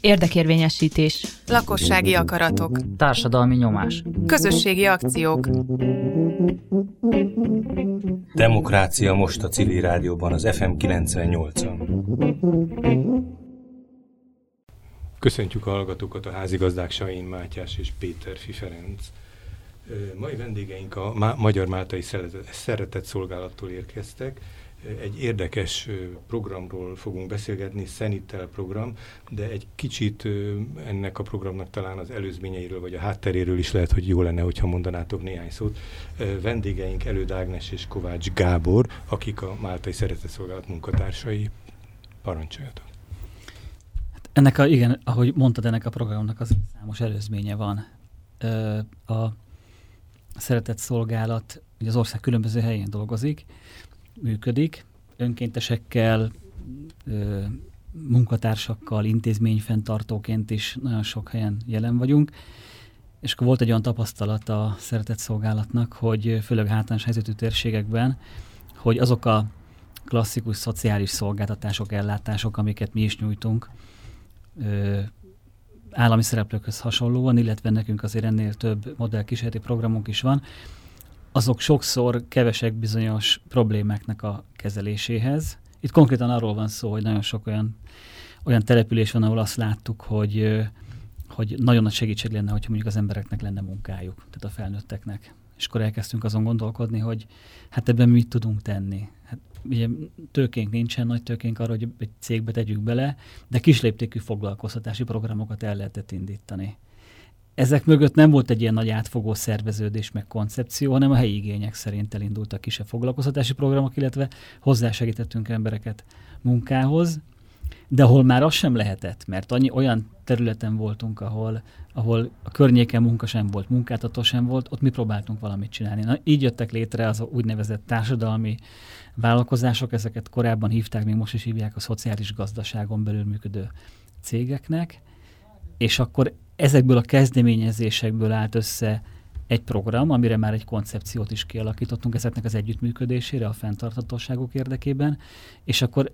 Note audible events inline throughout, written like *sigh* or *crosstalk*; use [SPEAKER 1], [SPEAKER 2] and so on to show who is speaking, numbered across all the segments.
[SPEAKER 1] Érdekérvényesítés.
[SPEAKER 2] Lakossági akaratok.
[SPEAKER 3] Társadalmi nyomás.
[SPEAKER 2] Közösségi akciók.
[SPEAKER 4] Demokrácia most a civil rádióban, az FM 98-on. Köszöntjük a hallgatókat a házigazdák Sain Mátyás és Péter Fiferenc. Mai vendégeink a Magyar Máltai Szeretett Szolgálattól érkeztek, egy érdekes programról fogunk beszélgetni, Szenitel program, de egy kicsit ennek a programnak talán az előzményeiről vagy a hátteréről is lehet, hogy jó lenne, hogyha mondanátok néhány szót. Vendégeink Előd Ágnes és Kovács Gábor, akik a Máltai Szeretetszolgálat munkatársai. Parancsoljatok!
[SPEAKER 3] Hát ennek a, igen, ahogy mondtad, ennek a programnak az számos előzménye van. A Szeretett Szolgálat ugye az ország különböző helyén dolgozik, működik, önkéntesekkel, munkatársakkal, intézményfenntartóként is nagyon sok helyen jelen vagyunk. És akkor volt egy olyan tapasztalat a szeretett szolgálatnak, hogy főleg hátrányos helyzetű térségekben, hogy azok a klasszikus szociális szolgáltatások, ellátások, amiket mi is nyújtunk, állami szereplőkhöz hasonlóan, illetve nekünk azért ennél több modellkísérleti programunk is van, azok sokszor kevesek bizonyos problémáknak a kezeléséhez. Itt konkrétan arról van szó, hogy nagyon sok olyan, olyan település van, ahol azt láttuk, hogy, hogy nagyon nagy segítség lenne, hogyha mondjuk az embereknek lenne munkájuk, tehát a felnőtteknek. És akkor elkezdtünk azon gondolkodni, hogy hát ebben mit tudunk tenni. Hát ugye tőkénk nincsen, nagy tőkénk arra, hogy egy cégbe tegyük bele, de kisléptékű foglalkoztatási programokat el lehetett indítani ezek mögött nem volt egy ilyen nagy átfogó szerveződés meg koncepció, hanem a helyi igények szerint elindultak kisebb foglalkoztatási programok, illetve hozzásegítettünk embereket munkához, de ahol már az sem lehetett, mert annyi olyan területen voltunk, ahol, ahol a környéken munka sem volt, munkáltató sem volt, ott mi próbáltunk valamit csinálni. Na, így jöttek létre az úgynevezett társadalmi vállalkozások, ezeket korábban hívták, még most is hívják a szociális gazdaságon belül működő cégeknek, és akkor ezekből a kezdeményezésekből állt össze egy program, amire már egy koncepciót is kialakítottunk ezeknek az együttműködésére a fenntarthatóságok érdekében, és akkor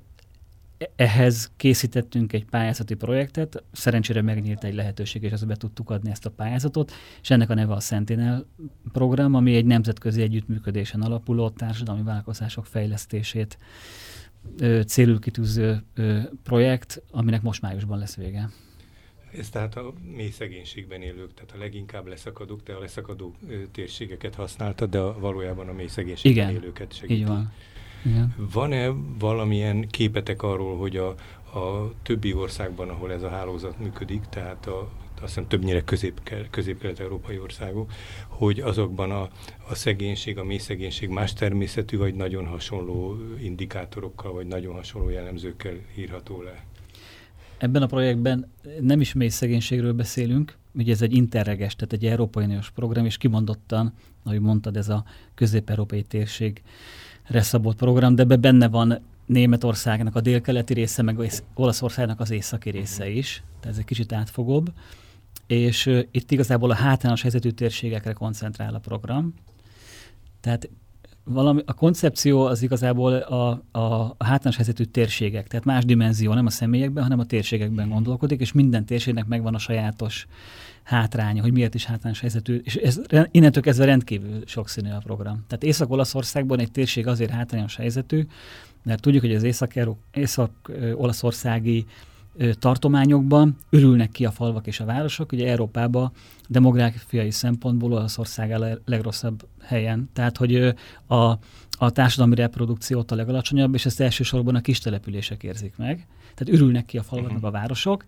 [SPEAKER 3] ehhez készítettünk egy pályázati projektet, szerencsére megnyílt egy lehetőség, és be tudtuk adni ezt a pályázatot, és ennek a neve a Sentinel program, ami egy nemzetközi együttműködésen alapuló társadalmi vállalkozások fejlesztését ö, célul kitűző ö, projekt, aminek most májusban lesz vége.
[SPEAKER 4] Ez tehát a mély szegénységben élők, tehát a leginkább leszakadók, te a leszakadó térségeket használtad, de a, valójában a mély szegénységben Igen, élőket segíti.
[SPEAKER 3] így van. Igen.
[SPEAKER 4] Van-e valamilyen képetek arról, hogy a, a többi országban, ahol ez a hálózat működik, tehát a, azt hiszem többnyire közép, közép-kelet-európai országok, hogy azokban a, a szegénység, a mély szegénység más természetű, vagy nagyon hasonló indikátorokkal, vagy nagyon hasonló jellemzőkkel írható le?
[SPEAKER 3] Ebben a projektben nem is mély szegénységről beszélünk, ugye ez egy interreges, tehát egy Európai Uniós program, és kimondottan, ahogy mondtad, ez a közép-európai térségre szabott program, de ebben benne van Németországnak a délkeleti része, meg Olaszországnak az északi része is, tehát ez egy kicsit átfogóbb, és itt igazából a hátrányos helyzetű térségekre koncentrál a program. Tehát valami, a koncepció az igazából a, a, a hátrányos helyzetű térségek, tehát más dimenzió, nem a személyekben, hanem a térségekben gondolkodik, és minden térségnek megvan a sajátos hátránya, hogy miért is hátrányos helyzetű, és ez innentől kezdve rendkívül sokszínű a program. Tehát Észak-Olaszországban egy térség azért hátrányos helyzetű, mert tudjuk, hogy az észak-olaszországi tartományokban örülnek ki a falvak és a városok. Ugye Európában demográfiai szempontból Olaszország a legrosszabb helyen. Tehát, hogy a, a társadalmi reprodukciót a legalacsonyabb, és ezt elsősorban a kis települések érzik meg. Tehát örülnek ki a falvak, uh-huh. a városok,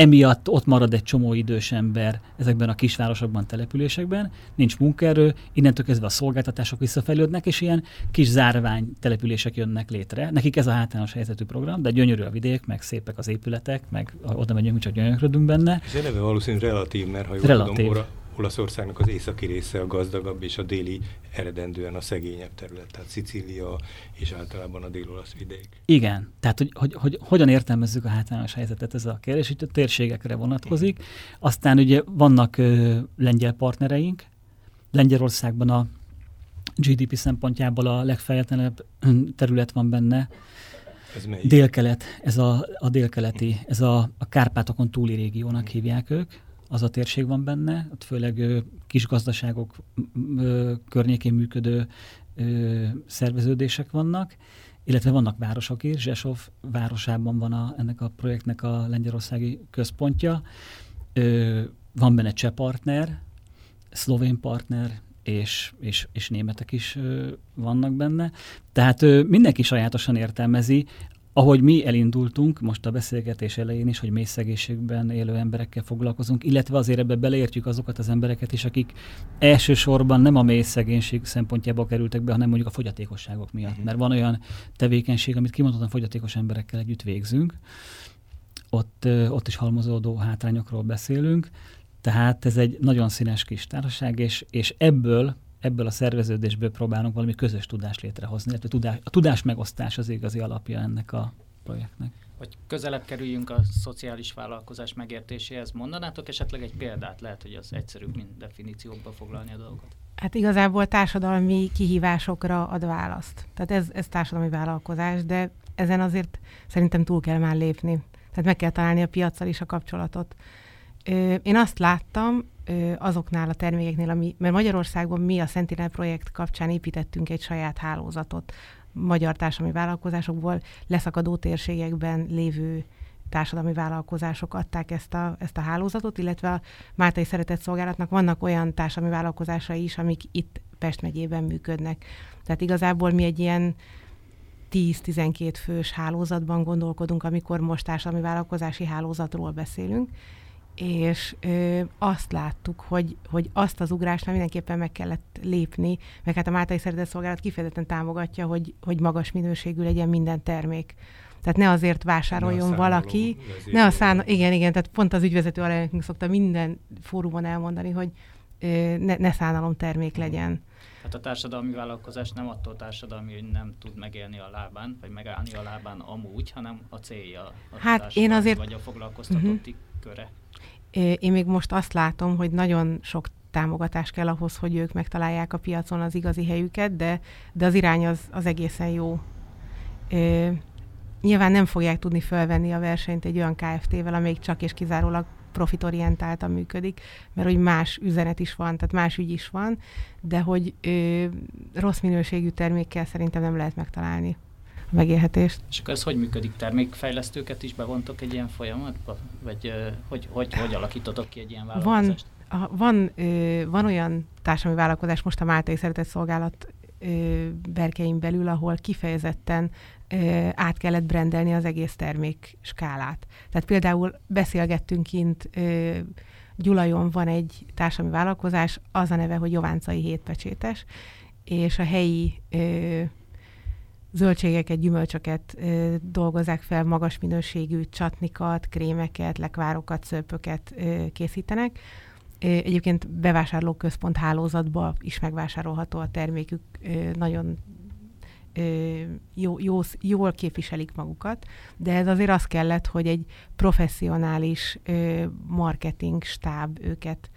[SPEAKER 3] emiatt ott marad egy csomó idős ember ezekben a kisvárosokban, településekben, nincs munkaerő, innentől kezdve a szolgáltatások visszafejlődnek, és ilyen kis zárvány települések jönnek létre. Nekik ez a hátrányos helyzetű program, de gyönyörű a vidék, meg szépek az épületek, meg oda megyünk, csak gyönyörködünk benne.
[SPEAKER 4] És eleve valószínűleg relatív, mert ha jól relatív. tudom, Olaszországnak az északi része a gazdagabb, és a déli eredendően a szegényebb terület, tehát Szicília és általában a dél-olasz vidék.
[SPEAKER 3] Igen, tehát hogy, hogy, hogy hogyan értelmezzük a hátrányos helyzetet, ez a kérdés, itt a térségekre vonatkozik. Aztán ugye vannak ö, lengyel partnereink, Lengyelországban a GDP szempontjából a legfejletlenebb terület van benne,
[SPEAKER 4] Ez melyik?
[SPEAKER 3] Délkelet, ez a, a délkeleti, ez a, a Kárpátokon túli régiónak hívják ők, az a térség van benne, ott főleg ö, kis gazdaságok környékén működő szerveződések vannak, illetve vannak városok is, Zsesov városában van a, ennek a projektnek a lengyelországi központja, van benne cseh partner, szlovén partner, és, és, és németek is vannak benne. Tehát ö, mindenki sajátosan értelmezi, ahogy mi elindultunk most a beszélgetés elején is, hogy mély szegénységben élő emberekkel foglalkozunk, illetve azért ebbe beleértjük azokat az embereket is, akik elsősorban nem a mély szegénység szempontjából kerültek be, hanem mondjuk a fogyatékosságok miatt. Uh-huh. Mert van olyan tevékenység, amit kimondottan fogyatékos emberekkel együtt végzünk, ott, ott is halmozódó hátrányokról beszélünk, tehát ez egy nagyon színes kis társaság, és, és ebből ebből a szerveződésből próbálunk valami közös tudást létrehozni, illetve tudás, a tudás megosztás az igazi alapja ennek a projektnek.
[SPEAKER 1] Hogy közelebb kerüljünk a szociális vállalkozás megértéséhez, mondanátok esetleg egy példát? Lehet, hogy az egyszerűbb, mint definíciókba foglalni a dolgokat.
[SPEAKER 5] Hát igazából társadalmi kihívásokra ad választ. Tehát ez, ez társadalmi vállalkozás, de ezen azért szerintem túl kell már lépni. Tehát meg kell találni a piacsal is a kapcsolatot. Én azt láttam, azoknál a termékeknél, ami, mert Magyarországon mi a Sentinel projekt kapcsán építettünk egy saját hálózatot magyar társadalmi vállalkozásokból, leszakadó térségekben lévő társadalmi vállalkozások adták ezt a, ezt a hálózatot, illetve a Máltai Szeretett Szolgálatnak vannak olyan társadalmi vállalkozásai is, amik itt Pest megyében működnek. Tehát igazából mi egy ilyen 10-12 fős hálózatban gondolkodunk, amikor most társadalmi vállalkozási hálózatról beszélünk, és ö, azt láttuk, hogy, hogy azt az ugrást már mindenképpen meg kellett lépni, meg hát a Máltai Szeretett Szolgálat kifejezetten támogatja, hogy, hogy magas minőségű legyen minden termék. Tehát ne azért vásároljon ne valaki, ne a szán, igen, igen, tehát pont az ügyvezető alelnökünk szokta minden fórumon elmondani, hogy ö, ne, ne szánalom termék legyen.
[SPEAKER 1] Hát a társadalmi vállalkozás nem attól társadalmi, hogy nem tud megélni a lábán, vagy megállni a lábán amúgy, hanem a célja a
[SPEAKER 5] hát én azért...
[SPEAKER 1] vagy a foglalkoztatotti uh-huh. köre.
[SPEAKER 5] Én még most azt látom, hogy nagyon sok támogatás kell ahhoz, hogy ők megtalálják a piacon az igazi helyüket, de, de az irány az, az egészen jó. Ö, nyilván nem fogják tudni fölvenni a versenyt egy olyan KFT-vel, amelyik csak és kizárólag profitorientáltan működik, mert hogy más üzenet is van, tehát más ügy is van, de hogy ö, rossz minőségű termékkel szerintem nem lehet megtalálni megélhetést.
[SPEAKER 1] És akkor ez hogy működik? Termékfejlesztőket is bevontok egy ilyen folyamatba? Vagy hogy, hogy, hogy alakítotok ki egy ilyen vállalkozást?
[SPEAKER 5] Van, a, van, ö, van olyan társadalmi vállalkozás, most a Máltai Szeretett Szolgálat ö, berkein belül, ahol kifejezetten ö, át kellett brendelni az egész termék skálát. Tehát például beszélgettünk kint, ö, Gyulajon van egy társadalmi vállalkozás, az a neve, hogy Jováncai hétpecsétes, és a helyi ö, zöldségeket, gyümölcsöket ö, dolgozzák fel, magas minőségű csatnikat, krémeket, lekvárokat, szörpöket ö, készítenek. Ö, egyébként bevásárlóközpont hálózatban is megvásárolható a termékük, ö, nagyon ö, jó, jó, jól képviselik magukat, de ez azért az kellett, hogy egy professzionális ö, marketing stáb őket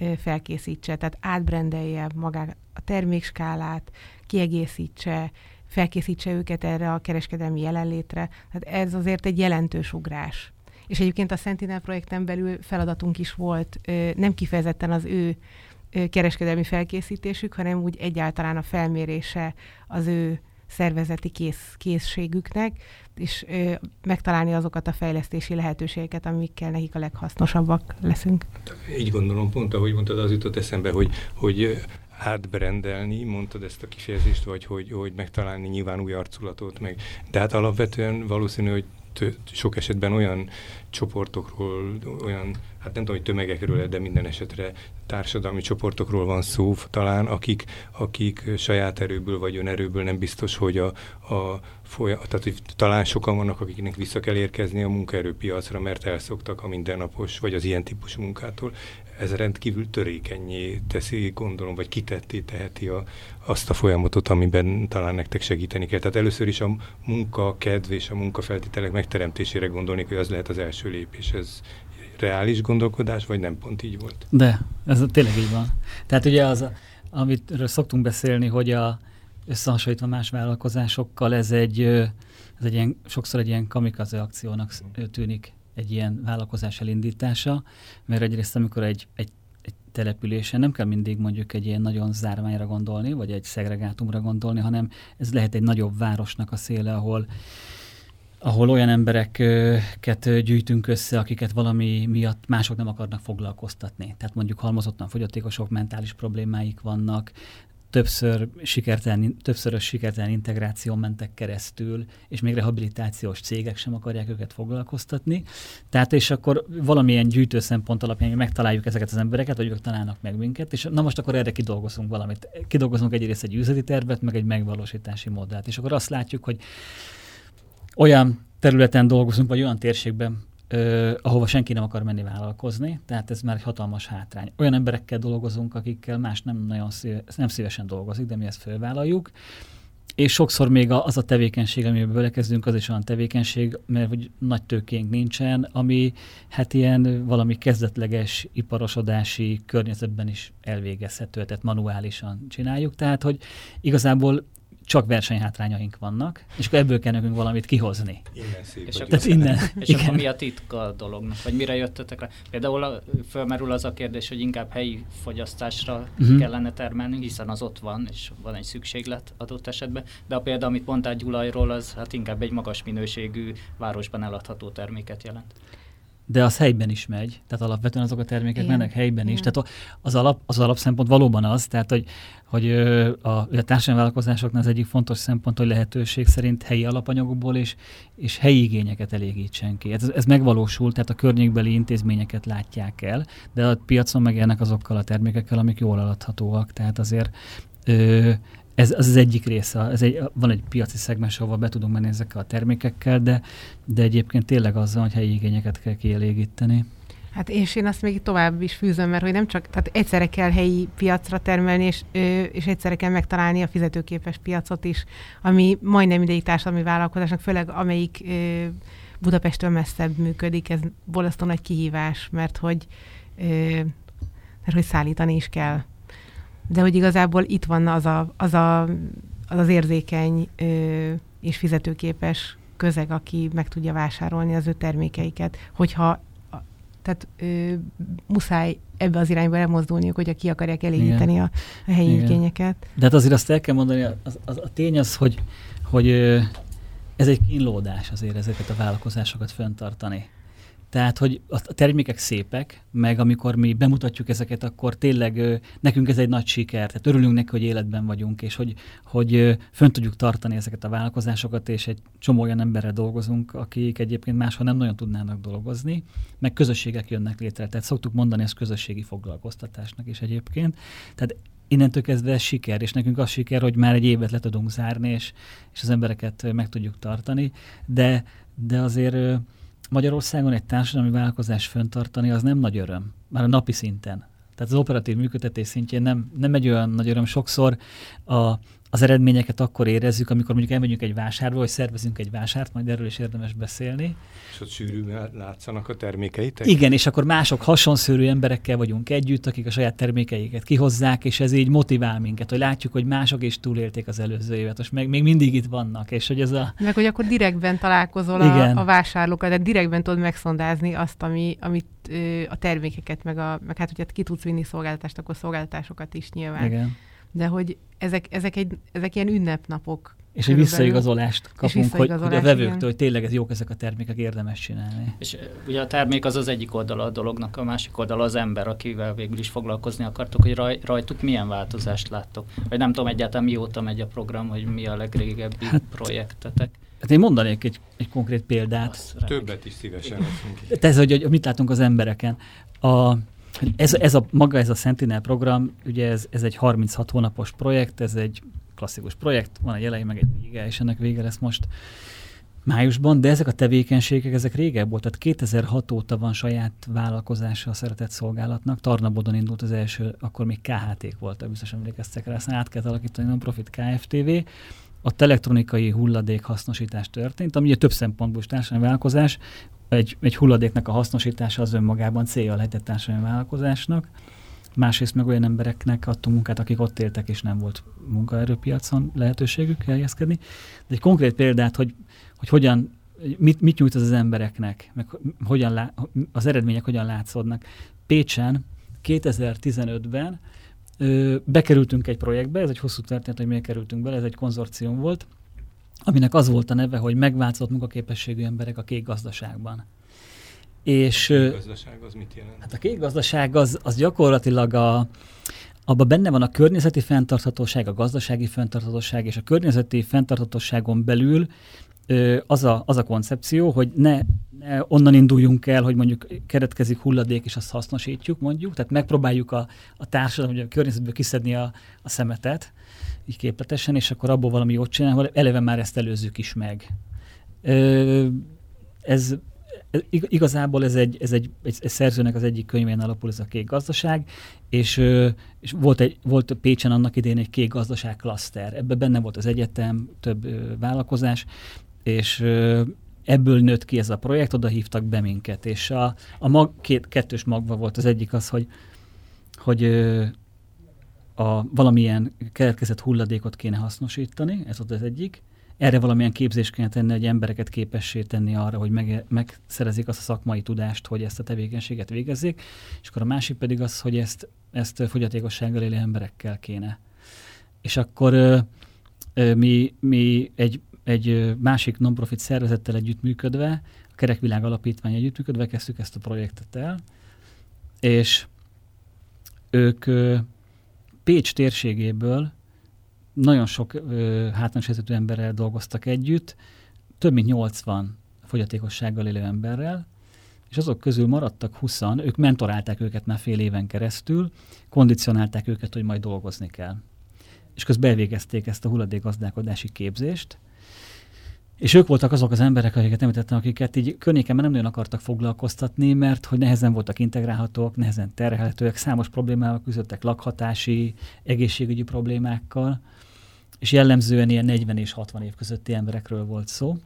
[SPEAKER 5] ö, felkészítse, tehát átbrendelje magát a termékskálát, kiegészítse, felkészítse őket erre a kereskedelmi jelenlétre. Tehát ez azért egy jelentős ugrás. És egyébként a Sentinel projekten belül feladatunk is volt, nem kifejezetten az ő kereskedelmi felkészítésük, hanem úgy egyáltalán a felmérése az ő szervezeti kész, készségüknek, és ö, megtalálni azokat a fejlesztési lehetőségeket, amikkel nekik a leghasznosabbak leszünk.
[SPEAKER 4] Így gondolom, pont ahogy mondtad, az jutott eszembe, hogy, hogy átbrendelni, mondtad ezt a kifejezést, vagy hogy, hogy megtalálni nyilván új arculatot, meg. De hát alapvetően valószínű, hogy sok esetben olyan csoportokról, olyan, hát nem tudom, hogy tömegekről, de minden esetre társadalmi csoportokról van szó talán, akik, akik saját erőből vagy önerőből nem biztos, hogy a, a folyam, tehát hogy talán sokan vannak, akiknek vissza kell érkezni a munkaerőpiacra, mert elszoktak a mindennapos, vagy az ilyen típusú munkától ez rendkívül törékenyé teszi, gondolom, vagy kitetté teheti a, azt a folyamatot, amiben talán nektek segíteni kell. Tehát először is a munka, kedv és a munkafeltételek megteremtésére gondolni, hogy az lehet az első lépés. Ez reális gondolkodás, vagy nem pont így volt?
[SPEAKER 3] De, ez tényleg így van. Tehát ugye az, amit szoktunk beszélni, hogy a, összehasonlítva más vállalkozásokkal, ez egy ez egy ilyen, sokszor egy ilyen kamikaze akciónak tűnik egy ilyen vállalkozás elindítása, mert egyrészt amikor egy, egy, egy településen nem kell mindig mondjuk egy ilyen nagyon zárványra gondolni, vagy egy szegregátumra gondolni, hanem ez lehet egy nagyobb városnak a széle, ahol ahol olyan embereket gyűjtünk össze, akiket valami miatt mások nem akarnak foglalkoztatni. Tehát mondjuk halmozottan fogyatékosok, mentális problémáik vannak, többször sikertelen, többszörös sikertelen integráció mentek keresztül, és még rehabilitációs cégek sem akarják őket foglalkoztatni. Tehát és akkor valamilyen gyűjtő szempont alapján megtaláljuk ezeket az embereket, vagy ők találnak meg minket, és na most akkor erre kidolgozunk valamit. Kidolgozunk egyrészt egy üzleti tervet, meg egy megvalósítási modellt. És akkor azt látjuk, hogy olyan területen dolgozunk, vagy olyan térségben, ö, ahova senki nem akar menni vállalkozni, tehát ez már egy hatalmas hátrány. Olyan emberekkel dolgozunk, akikkel más nem nagyon szíve, nem szívesen dolgozik, de mi ezt fölvállaljuk. És sokszor még az a tevékenység, amiben belekezdünk, az is olyan tevékenység, mert hogy nagy tőkénk nincsen, ami hát ilyen valami kezdetleges iparosodási környezetben is elvégezhető, tehát manuálisan csináljuk. Tehát, hogy igazából csak versenyhátrányaink vannak, és akkor ebből kell nekünk valamit kihozni.
[SPEAKER 4] Innen szép,
[SPEAKER 1] és, akkor,
[SPEAKER 3] innen,
[SPEAKER 1] és
[SPEAKER 3] igen.
[SPEAKER 1] akkor mi a titka a dolognak? Vagy mire jöttetek rá? Például a, fölmerül az a kérdés, hogy inkább helyi fogyasztásra uh-huh. kellene termelni, hiszen az ott van, és van egy szükséglet adott esetben. De a példa, amit mondtál Gyulajról, az hát inkább egy magas minőségű, városban eladható terméket jelent.
[SPEAKER 3] De az helyben is megy, tehát alapvetően azok a termékek
[SPEAKER 5] Igen.
[SPEAKER 3] mennek helyben is.
[SPEAKER 5] Igen.
[SPEAKER 3] Tehát a- az, alap, az alapszempont valóban az, tehát hogy, hogy a, a társadalmi vállalkozásoknál az egyik fontos szempont, hogy lehetőség szerint helyi alapanyagokból és, és helyi igényeket elégítsen ki. Ez, ez megvalósul, tehát a környékbeli intézményeket látják el, de a piacon megjelennek azokkal a termékekkel, amik jól eladhatóak. Tehát azért ö, ez az, az egyik része, ez egy, van egy piaci szegmens, ahol be tudunk menni ezekkel a termékekkel, de, de egyébként tényleg az hogy helyi igényeket kell kielégíteni.
[SPEAKER 5] Hát és én azt még tovább is fűzöm, mert hogy nem csak, tehát egyszerre kell helyi piacra termelni, és, és egyszerre kell megtalálni a fizetőképes piacot is, ami majdnem mindegyik társadalmi vállalkozásnak, főleg amelyik ö, Budapesttől messzebb működik, ez borzasztó nagy kihívás, mert hogy, ö, mert hogy szállítani is kell. De hogy igazából itt van az a, az, a, az, az érzékeny ö, és fizetőképes közeg, aki meg tudja vásárolni az ő termékeiket, hogyha tehát ö, muszáj ebbe az irányba elmozdulniuk, hogyha ki akarják elégíteni a, a helyi
[SPEAKER 3] Igen.
[SPEAKER 5] igényeket.
[SPEAKER 3] De hát azért azt el kell mondani, az, az, a tény az, hogy, hogy ez egy kínlódás azért ezeket a vállalkozásokat fenntartani. Tehát, hogy a termékek szépek, meg amikor mi bemutatjuk ezeket, akkor tényleg nekünk ez egy nagy siker. Tehát örülünk neki, hogy életben vagyunk, és hogy, hogy fönn tudjuk tartani ezeket a vállalkozásokat, és egy csomó olyan emberrel dolgozunk, akik egyébként máshol nem nagyon tudnának dolgozni, meg közösségek jönnek létre. Tehát szoktuk mondani ezt közösségi foglalkoztatásnak is egyébként. Tehát innentől kezdve ez siker, és nekünk az siker, hogy már egy évet le tudunk zárni, és, és az embereket meg tudjuk tartani, de, de azért Magyarországon egy társadalmi vállalkozás föntartani az nem nagy öröm, már a napi szinten. Tehát az operatív működtetés szintjén nem, nem egy olyan nagy öröm. Sokszor a, az eredményeket akkor érezzük, amikor mondjuk elmegyünk egy vásárba, vagy szervezünk egy vásárt, majd erről is érdemes beszélni.
[SPEAKER 4] És ott sűrűn látszanak a termékeitek?
[SPEAKER 3] Igen, és akkor mások hasonszörű emberekkel vagyunk együtt, akik a saját termékeiket kihozzák, és ez így motivál minket, hogy látjuk, hogy mások is túlélték az előző évet, most meg még mindig itt vannak, és hogy ez a...
[SPEAKER 5] Meg hogy akkor direktben találkozol
[SPEAKER 3] Igen.
[SPEAKER 5] a, a vásárlókkal, tehát direktben tudod megszondázni azt, ami, amit ö, a termékeket, meg, a, meg hát, hogyha ki tudsz vinni szolgáltatást, akkor szolgáltatásokat is nyilván.
[SPEAKER 3] Igen.
[SPEAKER 5] De hogy ezek, ezek, egy, ezek ilyen ünnepnapok.
[SPEAKER 3] És egy visszaigazolást kapunk, hogy, hogy a vevőktől,
[SPEAKER 5] igen.
[SPEAKER 3] hogy tényleg ez jók ezek a termékek, érdemes csinálni.
[SPEAKER 1] És ugye a termék az az egyik oldala a dolognak, a másik oldala az ember, akivel végül is foglalkozni akartok, hogy raj, rajtuk milyen változást láttok. Vagy nem tudom egyáltalán mióta megy a program, hogy mi a legrégebbi hát, projektetek.
[SPEAKER 3] Hát én mondanék egy, egy konkrét példát.
[SPEAKER 1] Azt.
[SPEAKER 4] Többet is szívesen veszünk.
[SPEAKER 3] Ez, hogy, hogy mit látunk az embereken. A, ez, ez a, maga ez a Sentinel program, ugye ez, ez egy 36 hónapos projekt, ez egy klasszikus projekt, van egy elején, meg egy vége, és ennek vége lesz most májusban, de ezek a tevékenységek, ezek régebb volt, tehát 2006 óta van saját vállalkozása a szeretett szolgálatnak. Tarnabodon indult az első, akkor még KHT-k voltak, biztos emlékeztek rá, aztán át kellett alakítani non-profit KFTV. Ott elektronikai hulladék hasznosítás történt, ami ugye több szempontból is társadalmi vállalkozás, egy, egy hulladéknak a hasznosítása az önmagában célja lehet egy társadalmi vállalkozásnak. másrészt meg olyan embereknek adtunk munkát, akik ott éltek, és nem volt munkaerőpiacon lehetőségük helyezkedni. De egy konkrét példát, hogy, hogy hogyan, mit, mit nyújt az az embereknek, meg hogyan lá, az eredmények hogyan látszódnak. Pécsen 2015-ben ö, bekerültünk egy projektbe, ez egy hosszú történet, hogy miért kerültünk bele, ez egy konzorcium volt, aminek az volt a neve, hogy megváltozott munkaképességű emberek a kék gazdaságban.
[SPEAKER 4] És, a kék gazdaság az mit jelent?
[SPEAKER 3] Hát a kék gazdaság az, az gyakorlatilag a, abban benne van a környezeti fenntarthatóság, a gazdasági fenntarthatóság, és a környezeti fenntarthatóságon belül az, a, az a koncepció, hogy ne, ne onnan induljunk el, hogy mondjuk keretkezik hulladék, és azt hasznosítjuk, mondjuk, tehát megpróbáljuk a, a társadalom, vagy a környezetből kiszedni a, a szemetet, így képletesen, és akkor abból valami jót csinálni, eleve már ezt előzzük is meg. Ö, ez igazából ez egy, ez egy, egy, egy szerzőnek az egyik könyvén alapul ez a kék gazdaság, és, és volt, egy, volt Pécsen annak idén egy kék gazdaság klaszter. Ebben benne volt az egyetem, több vállalkozás, és ebből nőtt ki ez a projekt, oda hívtak be minket, és a, a mag, két, kettős magva volt az egyik az, hogy, hogy a valamilyen keletkezett hulladékot kéne hasznosítani, ez volt az egyik, erre valamilyen képzést kéne tenni, hogy embereket képessé tenni arra, hogy meg, megszerezik azt a szakmai tudást, hogy ezt a tevékenységet végezzék, és akkor a másik pedig az, hogy ezt, ezt fogyatékossággal élő emberekkel kéne. És akkor ö, ö, mi, mi egy, egy másik non-profit szervezettel együttműködve, a Kerekvilág Alapítvány együttműködve kezdtük ezt a projektet el, és ők Pécs térségéből nagyon sok hátrányos helyzetű emberrel dolgoztak együtt, több mint 80 fogyatékossággal élő emberrel, és azok közül maradtak 20 ők mentorálták őket már fél éven keresztül, kondicionálták őket, hogy majd dolgozni kell. És közben elvégezték ezt a hulladékgazdálkodási képzést, és ők voltak azok az emberek, akiket említettem, akiket így környéken nem nagyon akartak foglalkoztatni, mert hogy nehezen voltak integrálhatók, nehezen terhelhetőek, számos problémával küzdöttek lakhatási, egészségügyi problémákkal, és jellemzően ilyen 40 és 60 év közötti emberekről volt szó.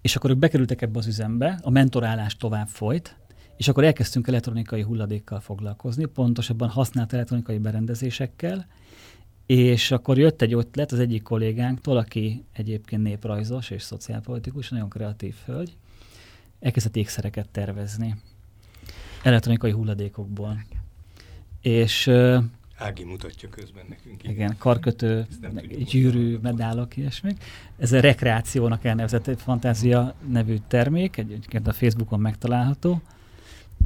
[SPEAKER 3] És akkor ők bekerültek ebbe az üzembe, a mentorálás tovább folyt, és akkor elkezdtünk elektronikai hulladékkal foglalkozni, pontosabban használt elektronikai berendezésekkel, és akkor jött egy ötlet az egyik kollégánktól, aki egyébként néprajzos és szociálpolitikus, nagyon kreatív hölgy, elkezdett ékszereket tervezni elektronikai hulladékokból. És
[SPEAKER 4] Ági mutatja közben nekünk.
[SPEAKER 3] Igen, karkötő, gyűrű, medálok, ilyesmik. Ez a rekreációnak elnevezett fantázia nevű termék, egyébként a Facebookon megtalálható,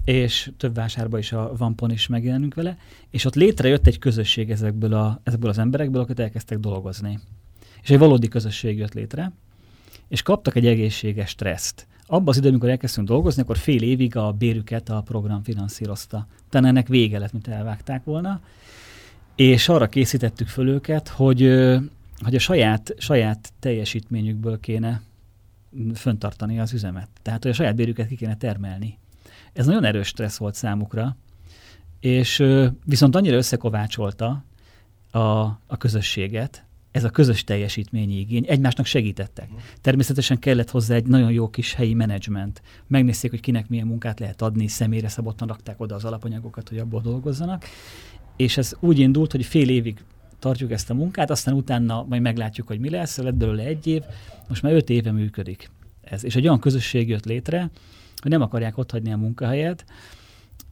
[SPEAKER 3] és több vásárban is a Vampon is megjelenünk vele, és ott létrejött egy közösség ezekből, a, ezekből az emberekből, akik elkezdtek dolgozni. És egy valódi közösség jött létre, és kaptak egy egészséges stresszt. Abban az időben, amikor elkezdtünk dolgozni, akkor fél évig a bérüket a program finanszírozta. Utána ennek vége lett, mint elvágták volna, és arra készítettük föl őket, hogy, hogy a saját, saját teljesítményükből kéne föntartani az üzemet. Tehát, hogy a saját bérüket ki kéne termelni. Ez nagyon erős stressz volt számukra, és viszont annyira összekovácsolta a, a közösséget, ez a közös teljesítményi igény, egymásnak segítettek. Természetesen kellett hozzá egy nagyon jó kis helyi menedzsment. Megnézték, hogy kinek milyen munkát lehet adni, személyre szabottan rakták oda az alapanyagokat, hogy abból dolgozzanak. És ez úgy indult, hogy fél évig tartjuk ezt a munkát, aztán utána majd meglátjuk, hogy mi lesz, lett belőle egy év, most már öt éve működik ez. És egy olyan közösség jött létre, hogy nem akarják otthagyni a munkahelyet,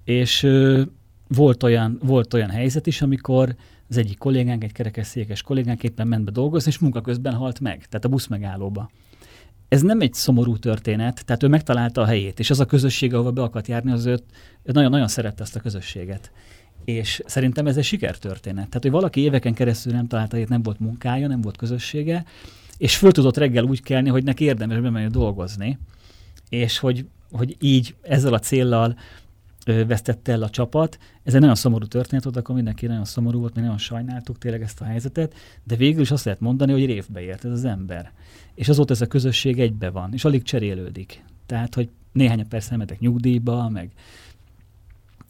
[SPEAKER 3] és ö, volt, olyan, volt olyan helyzet is, amikor az egyik kollégánk, egy kerekesszékes kollégánk éppen ment be dolgozni, és munka közben halt meg, tehát a busz megállóba. Ez nem egy szomorú történet, tehát ő megtalálta a helyét, és az a közösség, ahova be akart járni, az őt, nagyon-nagyon szerette ezt a közösséget. És szerintem ez egy sikertörténet. Tehát, hogy valaki éveken keresztül nem találta helyét, nem volt munkája, nem volt közössége, és föl tudott reggel úgy kelni, hogy neki érdemes bemenni dolgozni, és hogy hogy így ezzel a céllal ö, vesztette el a csapat. Ez egy nagyon szomorú történet volt, akkor mindenki nagyon szomorú volt, mi nagyon sajnáltuk tényleg ezt a helyzetet, de végül is azt lehet mondani, hogy révbe ért ez az ember. És azóta ez a közösség egybe van, és alig cserélődik. Tehát, hogy néhány persze elmentek nyugdíjba, meg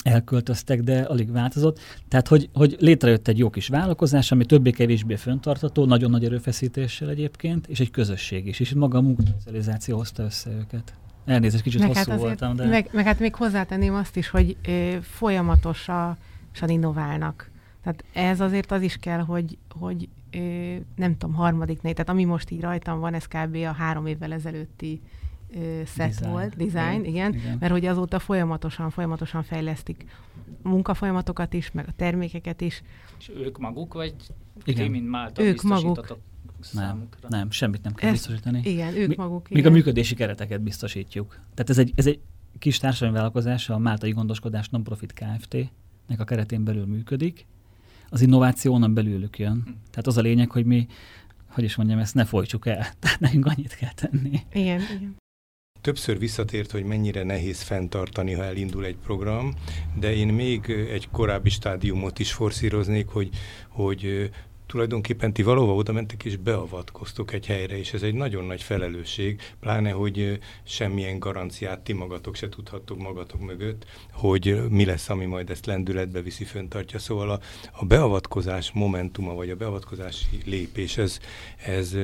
[SPEAKER 3] elköltöztek, de alig változott. Tehát, hogy, hogy létrejött egy jó kis vállalkozás, ami többé-kevésbé föntartató, nagyon nagy erőfeszítéssel egyébként, és egy közösség is, és maga a munkaszocializáció hozta össze őket. Elnézést, kicsit
[SPEAKER 5] meg
[SPEAKER 3] hosszú
[SPEAKER 5] hát azért,
[SPEAKER 3] voltam, de...
[SPEAKER 5] Meg, meg hát még hozzátenném azt is, hogy ö, folyamatosan innoválnak. Tehát ez azért az is kell, hogy, hogy ö, nem tudom, harmadik négy, tehát ami most így rajtam van, ez kb. a három évvel ezelőtti set
[SPEAKER 3] Design.
[SPEAKER 5] volt, design, igen,
[SPEAKER 3] igen.
[SPEAKER 5] mert hogy azóta folyamatosan, folyamatosan fejlesztik a munkafolyamatokat is, meg a termékeket is.
[SPEAKER 1] És ők maguk, vagy
[SPEAKER 3] Igen.
[SPEAKER 1] ti, mint Málta,
[SPEAKER 5] Ők
[SPEAKER 3] Nem,
[SPEAKER 1] számukra?
[SPEAKER 3] nem, semmit nem kell
[SPEAKER 5] Ezt-
[SPEAKER 3] biztosítani.
[SPEAKER 5] Igen, ők
[SPEAKER 3] Mi-
[SPEAKER 5] maguk.
[SPEAKER 3] Még
[SPEAKER 5] igen.
[SPEAKER 3] a működési kereteket biztosítjuk. Tehát ez egy, ez egy kis társadalmi vállalkozás, a Máltai Gondoskodás Nonprofit Kft-nek a keretén belül működik. Az innováció onnan belőlük jön. Tehát az a lényeg, hogy mi, hogy is mondjam, ezt ne folytsuk el. *laughs* Tehát nekünk annyit kell tenni.
[SPEAKER 5] Igen, igen.
[SPEAKER 4] Többször visszatért, hogy mennyire nehéz fenntartani, ha elindul egy program, de én még egy korábbi stádiumot is forszíroznék, hogy, hogy tulajdonképpen ti valahova oda mentek és beavatkoztok egy helyre, és ez egy nagyon nagy felelősség, pláne, hogy semmilyen garanciát ti magatok se tudhattok magatok mögött, hogy mi lesz, ami majd ezt lendületbe viszi, föntartja. Szóval a, a beavatkozás momentuma, vagy a beavatkozási lépés, ez, ez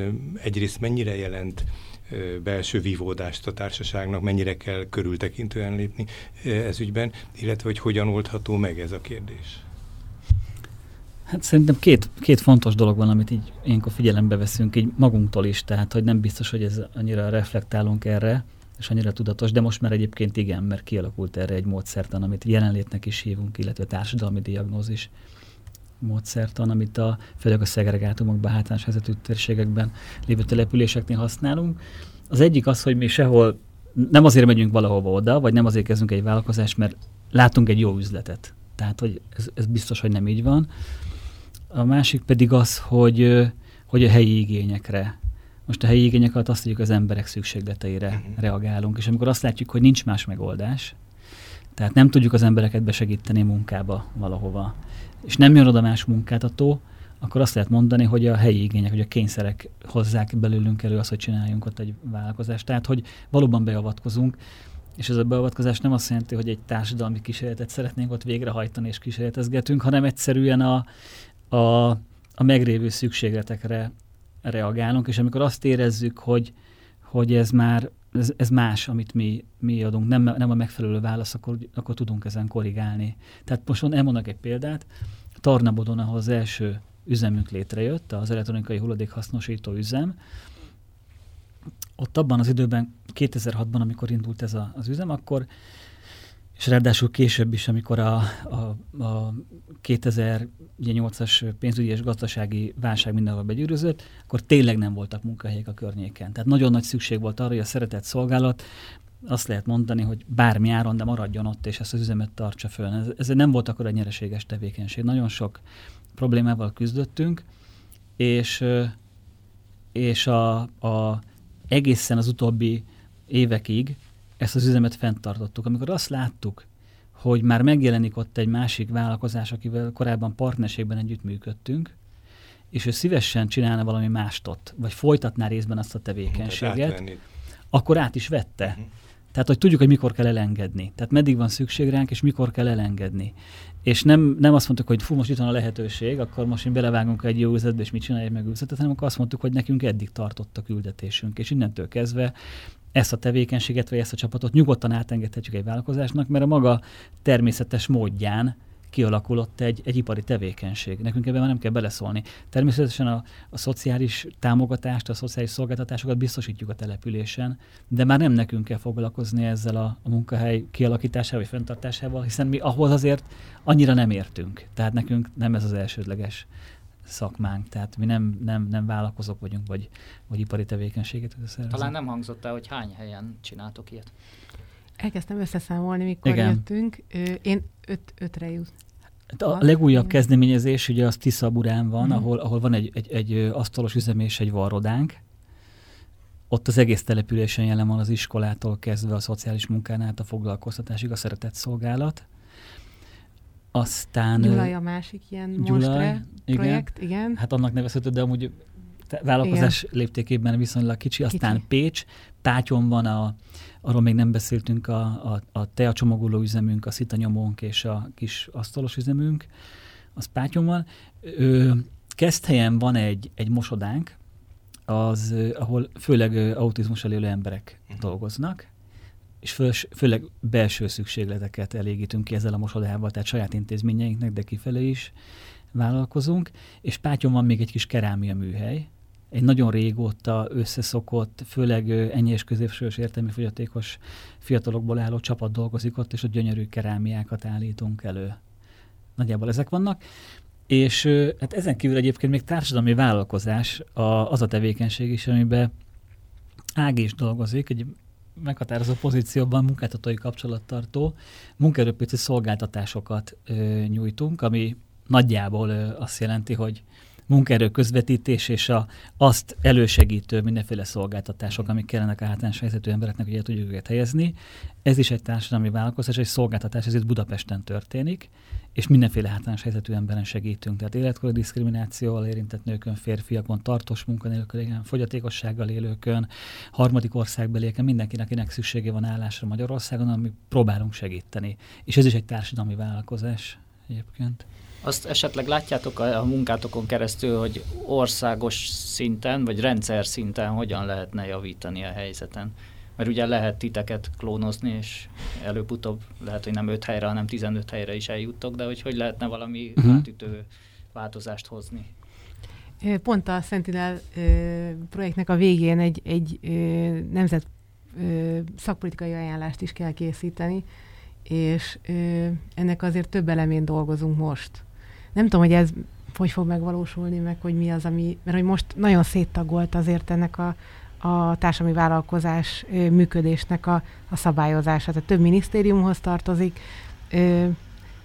[SPEAKER 4] egyrészt mennyire jelent belső vívódást a társaságnak, mennyire kell körültekintően lépni ez ügyben, illetve hogy hogyan oldható meg ez a kérdés.
[SPEAKER 3] Hát szerintem két, két fontos dolog van, amit így ilyenkor figyelembe veszünk, így magunktól is, tehát hogy nem biztos, hogy ez annyira reflektálunk erre, és annyira tudatos, de most már egyébként igen, mert kialakult erre egy módszertan, amit jelenlétnek is hívunk, illetve társadalmi diagnózis módszertan, amit a, főleg a szegregátumokban, hátrányos helyzetű térségekben lévő településeknél használunk. Az egyik az, hogy mi sehol nem azért megyünk valahova oda, vagy nem azért kezdünk egy vállalkozást, mert látunk egy jó üzletet. Tehát, hogy ez, ez biztos, hogy nem így van. A másik pedig az, hogy, hogy a helyi igényekre. Most a helyi igények alatt azt mondjuk az emberek szükségleteire
[SPEAKER 4] Mhm.
[SPEAKER 3] reagálunk, és amikor azt látjuk, hogy nincs más megoldás, tehát nem tudjuk az embereket besegíteni munkába valahova, és nem jön oda más munkáltató, akkor azt lehet mondani, hogy a helyi igények, hogy a kényszerek hozzák belőlünk elő azt, hogy csináljunk ott egy vállalkozást. Tehát, hogy valóban beavatkozunk, és ez a beavatkozás nem azt jelenti, hogy egy társadalmi kísérletet szeretnénk ott végrehajtani és kísérletezgetünk, hanem egyszerűen a, a, a megrévő szükségletekre reagálunk, és amikor azt érezzük, hogy, hogy ez már ez, ez más, amit mi, mi adunk, nem, nem a megfelelő válasz, akkor, akkor tudunk ezen korrigálni. Tehát most elmondok egy példát. Tarnabodon, ahol az első üzemünk létrejött, az elektronikai hulladékhasznosító üzem, ott abban az időben, 2006-ban, amikor indult ez a, az üzem, akkor és ráadásul később is, amikor a, a, a 2008-as pénzügyi és gazdasági válság mindenhol begyűrűzött, akkor tényleg nem voltak munkahelyek a környéken. Tehát nagyon nagy szükség volt arra, hogy a szeretett szolgálat azt lehet mondani, hogy bármi áron, de maradjon ott, és ezt az üzemet tartsa föl. Ez, ez nem volt akkor egy nyereséges tevékenység. Nagyon sok problémával küzdöttünk, és, és a, a, egészen az utóbbi évekig ezt az üzemet fenntartottuk. Amikor azt láttuk, hogy már megjelenik ott egy másik vállalkozás, akivel korábban partnerségben együttműködtünk, és ő szívesen csinálna valami mást ott, vagy folytatná részben azt a tevékenységet,
[SPEAKER 4] Tehát átvenni.
[SPEAKER 3] akkor át is vette.
[SPEAKER 4] Mhm.
[SPEAKER 3] Tehát, hogy tudjuk, hogy mikor kell elengedni. Tehát meddig van szükség ránk, és mikor kell elengedni. És nem, nem azt mondtuk, hogy fú, most itt van a lehetőség, akkor most mi belevágunk egy jó üzletbe, és mit csináljuk meg üzletet, hanem akkor azt mondtuk, hogy nekünk eddig tartott a küldetésünk. És innentől kezdve ezt a tevékenységet, vagy ezt a csapatot nyugodtan átengedhetjük egy vállalkozásnak, mert a maga természetes módján kialakulott egy, egy ipari tevékenység. Nekünk ebben már nem kell beleszólni. Természetesen a, a szociális támogatást, a szociális szolgáltatásokat biztosítjuk a településen, de már nem nekünk kell foglalkozni ezzel a, a munkahely kialakításával vagy fenntartásával, hiszen mi ahhoz azért annyira nem értünk. Tehát nekünk nem ez az elsődleges szakmánk, tehát mi nem, nem, nem vállalkozók vagyunk, vagy, vagy ipari tevékenységet szervezünk.
[SPEAKER 1] Talán nem hangzott el, hogy hány helyen csináltok ilyet.
[SPEAKER 5] Elkezdtem összeszámolni, mikor
[SPEAKER 3] Igen.
[SPEAKER 5] jöttünk. Én öt, ötre jut.
[SPEAKER 3] A legújabb
[SPEAKER 5] Igen.
[SPEAKER 3] kezdeményezés ugye az Tiszaburán van,
[SPEAKER 5] Mhm.
[SPEAKER 3] ahol, ahol van egy, egy, egy asztalos üzem és egy varrodánk. Ott az egész településen jelen van az iskolától kezdve a szociális munkán át a foglalkoztatásig a szeretett szolgálat. Aztán...
[SPEAKER 5] Gyulaj a másik ilyen
[SPEAKER 3] Gyulaj,
[SPEAKER 5] monstre
[SPEAKER 3] igen.
[SPEAKER 5] projekt, igen.
[SPEAKER 3] Hát annak nevezhető, de amúgy vállalkozás Igen. léptékében viszonylag kicsi. Aztán
[SPEAKER 5] Kicsi.
[SPEAKER 3] Pécs, Pátyon van, a, arról még nem beszéltünk, a, a, a teacsomagoló üzemünk, a szitanyomónk és a kis asztalos üzemünk, az Pátyon van. Ö, Keszthelyen van egy, egy mosodánk, az, ahol főleg autizmus elélő emberek
[SPEAKER 4] Mhm.
[SPEAKER 3] dolgoznak. És fő, főleg belső szükségleteket elégítünk ki ezzel a mosodával, tehát saját intézményeinknek, de kifelé is vállalkozunk, és Pátyon van még egy kis kerámia műhely, egy nagyon régóta összeszokott, főleg ennyi és középsős értelmi fogyatékos fiatalokból álló csapat dolgozik ott, és a gyönyörű kerámiákat állítunk elő. Nagyjából ezek vannak. És hát ezen kívül egyébként még társadalmi vállalkozás a, az a tevékenység is, amiben Ági is dolgozik, egy meghatározó pozícióban munkáltatói kapcsolattartó munkaerőpiaci szolgáltatásokat ö, nyújtunk, ami nagyjából ö, azt jelenti, hogy munkaerő közvetítés és a, azt elősegítő mindenféle szolgáltatások, amik kellenek a hátrányos helyzetű embereknek, hogy el tudjuk őket helyezni. Ez is egy társadalmi vállalkozás, egy szolgáltatás, ez itt Budapesten történik, és mindenféle hátrányos helyzetű emberen segítünk. Tehát életkori diszkriminációval érintett nőkön, férfiakon, tartós munkanélkülieken, fogyatékossággal élőkön, harmadik országbelieken, mindenkinek, akinek szüksége van állásra Magyarországon, ami próbálunk segíteni. És ez is egy társadalmi vállalkozás egyébként.
[SPEAKER 1] Azt esetleg látjátok a, a munkátokon keresztül, hogy országos szinten, vagy rendszer szinten hogyan lehetne javítani a helyzeten? Mert ugye lehet titeket klónozni, és előbb-utóbb lehet, hogy nem 5 helyre, hanem 15 helyre is eljuttok, de hogy hogy lehetne valami uh-huh. átütő változást hozni?
[SPEAKER 5] Pont a Sentinel projektnek a végén egy, egy nemzet szakpolitikai ajánlást is kell készíteni, és ennek azért több elemén dolgozunk most nem tudom, hogy ez hogy fog megvalósulni, meg hogy mi az, ami, mert hogy most nagyon széttagolt azért ennek a, a társadalmi vállalkozás működésnek a, a szabályozása. Tehát több minisztériumhoz tartozik, ö,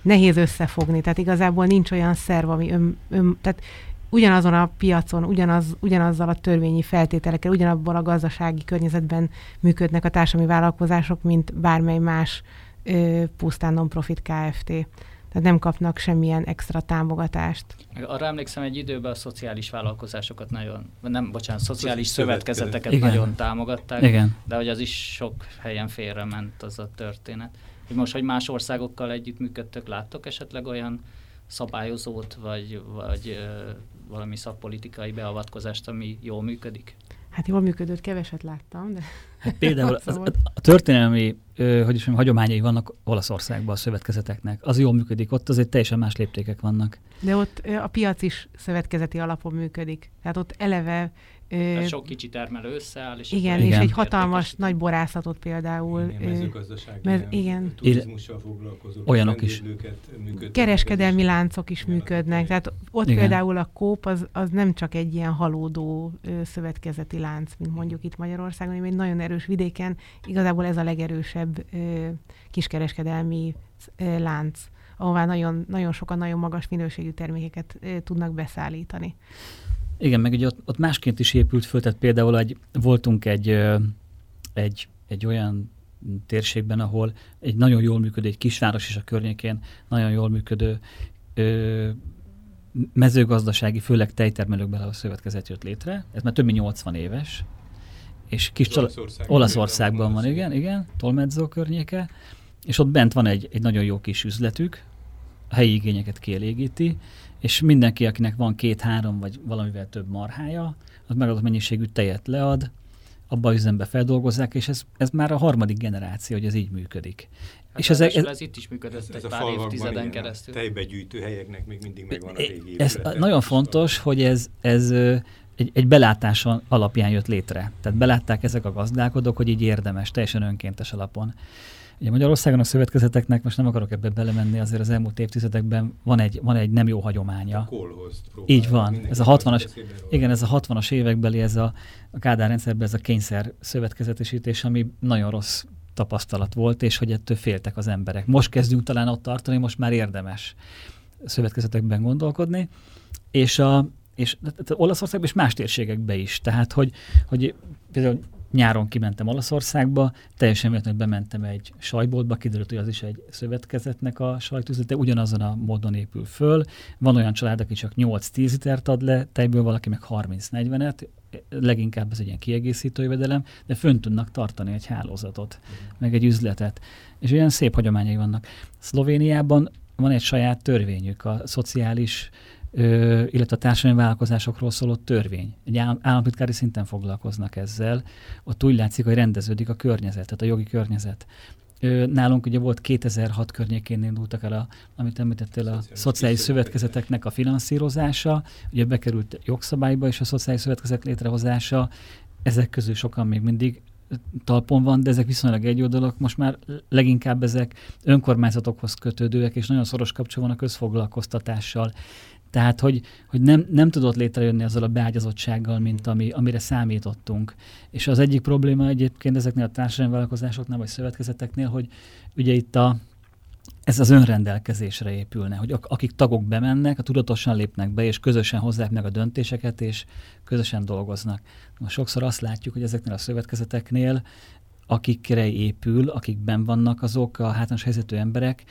[SPEAKER 5] nehéz összefogni, tehát igazából nincs olyan szerv, ami ön, ön, tehát ugyanazon a piacon, ugyanaz, ugyanazzal a törvényi feltételekkel, ugyanabban a gazdasági környezetben működnek a társadalmi vállalkozások, mint bármely más ö, pusztán non-profit KFT tehát nem kapnak semmilyen extra támogatást.
[SPEAKER 1] Arra emlékszem, egy időben a szociális vállalkozásokat nagyon, nem, bocsánat, szociális szövetkezeteket Igen. nagyon támogatták,
[SPEAKER 3] Igen.
[SPEAKER 1] de hogy az is sok helyen félrement az a történet. Hogy most, hogy más országokkal együttműködtök, láttok esetleg olyan szabályozót, vagy, vagy ö, valami szakpolitikai beavatkozást, ami jól működik?
[SPEAKER 5] Hát jól működött, keveset láttam, de...
[SPEAKER 3] Hát például *laughs* az, a történelmi, ö, hogy is mondjam, hagyományai vannak Olaszországban a szövetkezeteknek. Az jól működik, ott azért teljesen más léptékek vannak.
[SPEAKER 5] De ott a piac is szövetkezeti alapon működik. Tehát ott eleve
[SPEAKER 1] tehát sok kicsi termelő összeáll. És
[SPEAKER 5] igen, és egy hatalmas értékes. nagy borászatot például.
[SPEAKER 4] Igen, mezőgazdaság,
[SPEAKER 5] mez, igen.
[SPEAKER 4] turizmussal foglalkozó.
[SPEAKER 3] Olyanok is.
[SPEAKER 5] Kereskedelmi láncok is működnek. Tehát ott igen. például a kóp az, az nem csak egy ilyen halódó ö, szövetkezeti lánc, mint mondjuk itt Magyarországon, hanem egy nagyon erős vidéken. Igazából ez a legerősebb ö, kiskereskedelmi ö, lánc ahová nagyon, nagyon sokan nagyon magas minőségű termékeket ö, tudnak beszállítani.
[SPEAKER 3] Igen, meg ugye ott, ott másként is épült föl, tehát például egy, voltunk egy, egy, egy olyan térségben, ahol egy nagyon jól működő, egy kisváros is a környékén, nagyon jól működő ö, mezőgazdasági, főleg tejtermelőkben a szövetkezet jött létre. Ez már több mint 80 éves. És kis csal- Olaszországban, Olaszországban van, igen, igen, Tolmezzo környéke. És ott bent van egy, egy nagyon jó kis üzletük, helyi igényeket kielégíti, és mindenki, akinek van két-három vagy valamivel több marhája, az megadott mennyiségű tejet lead, abba a üzembe feldolgozzák, és ez, ez már a harmadik generáció, hogy ez így működik.
[SPEAKER 1] Hát és ez, ez, ez, itt is működött ez, egy ez pár évtizeden keresztül.
[SPEAKER 4] Tejbegyűjtő helyeknek még mindig megvan a régi
[SPEAKER 3] Ez nagyon fontos, hogy ez, ez egy, egy belátáson alapján jött létre. Tehát belátták ezek a gazdálkodók, hogy így érdemes, teljesen önkéntes alapon. Ugye Magyarországon a szövetkezeteknek, most nem akarok ebbe belemenni, azért az elmúlt évtizedekben van egy, van egy nem jó hagyománya. A Így van. Ez a 60-as, igen, ez a 60-as évekbeli, ez a, a Kádár rendszerben ez a kényszer szövetkezetesítés, ami nagyon rossz tapasztalat volt, és hogy ettől féltek az emberek. Most kezdünk talán ott tartani, most már érdemes szövetkezetekben gondolkodni, és a, és Olaszországban és más térségekben is. Tehát, hogy, hogy például nyáron kimentem Olaszországba, teljesen véletlenül bementem egy sajtboltba, kiderült, hogy az is egy szövetkezetnek a sajtüzlete, ugyanazon a módon épül föl. Van olyan család, aki csak 8-10 litert ad le tejből, valaki meg 30-40-et, leginkább ez egy ilyen kiegészítő jövedelem, de fönn tudnak tartani egy hálózatot, meg egy üzletet. És olyan szép hagyományai vannak. Szlovéniában van egy saját törvényük, a szociális illetve a társadalmi vállalkozásokról szóló törvény. Egy államtitkári szinten foglalkoznak ezzel. Ott úgy látszik, hogy rendeződik a környezet, tehát a jogi környezet. Nálunk ugye volt 2006 környékén indultak el, a, amit említettél, a szociális, szövetkezeteknek a finanszírozása, ugye bekerült jogszabályba is a szociális szövetkezet létrehozása, ezek közül sokan még mindig talpon van, de ezek viszonylag egyoldalak. Most már leginkább ezek önkormányzatokhoz kötődőek, és nagyon szoros kapcsolat van a közfoglalkoztatással. Tehát, hogy, hogy nem, nem tudott létrejönni azzal a beágyazottsággal, mint ami, amire számítottunk. És az egyik probléma egyébként ezeknél a társadalmi vállalkozásoknál, vagy szövetkezeteknél, hogy ugye itt a, ez az önrendelkezésre épülne, hogy akik tagok bemennek, a tudatosan lépnek be, és közösen hozzák meg a döntéseket, és közösen dolgoznak. Most sokszor azt látjuk, hogy ezeknél a szövetkezeteknél, akikre épül, akik ben vannak azok a hátrányos helyzetű emberek,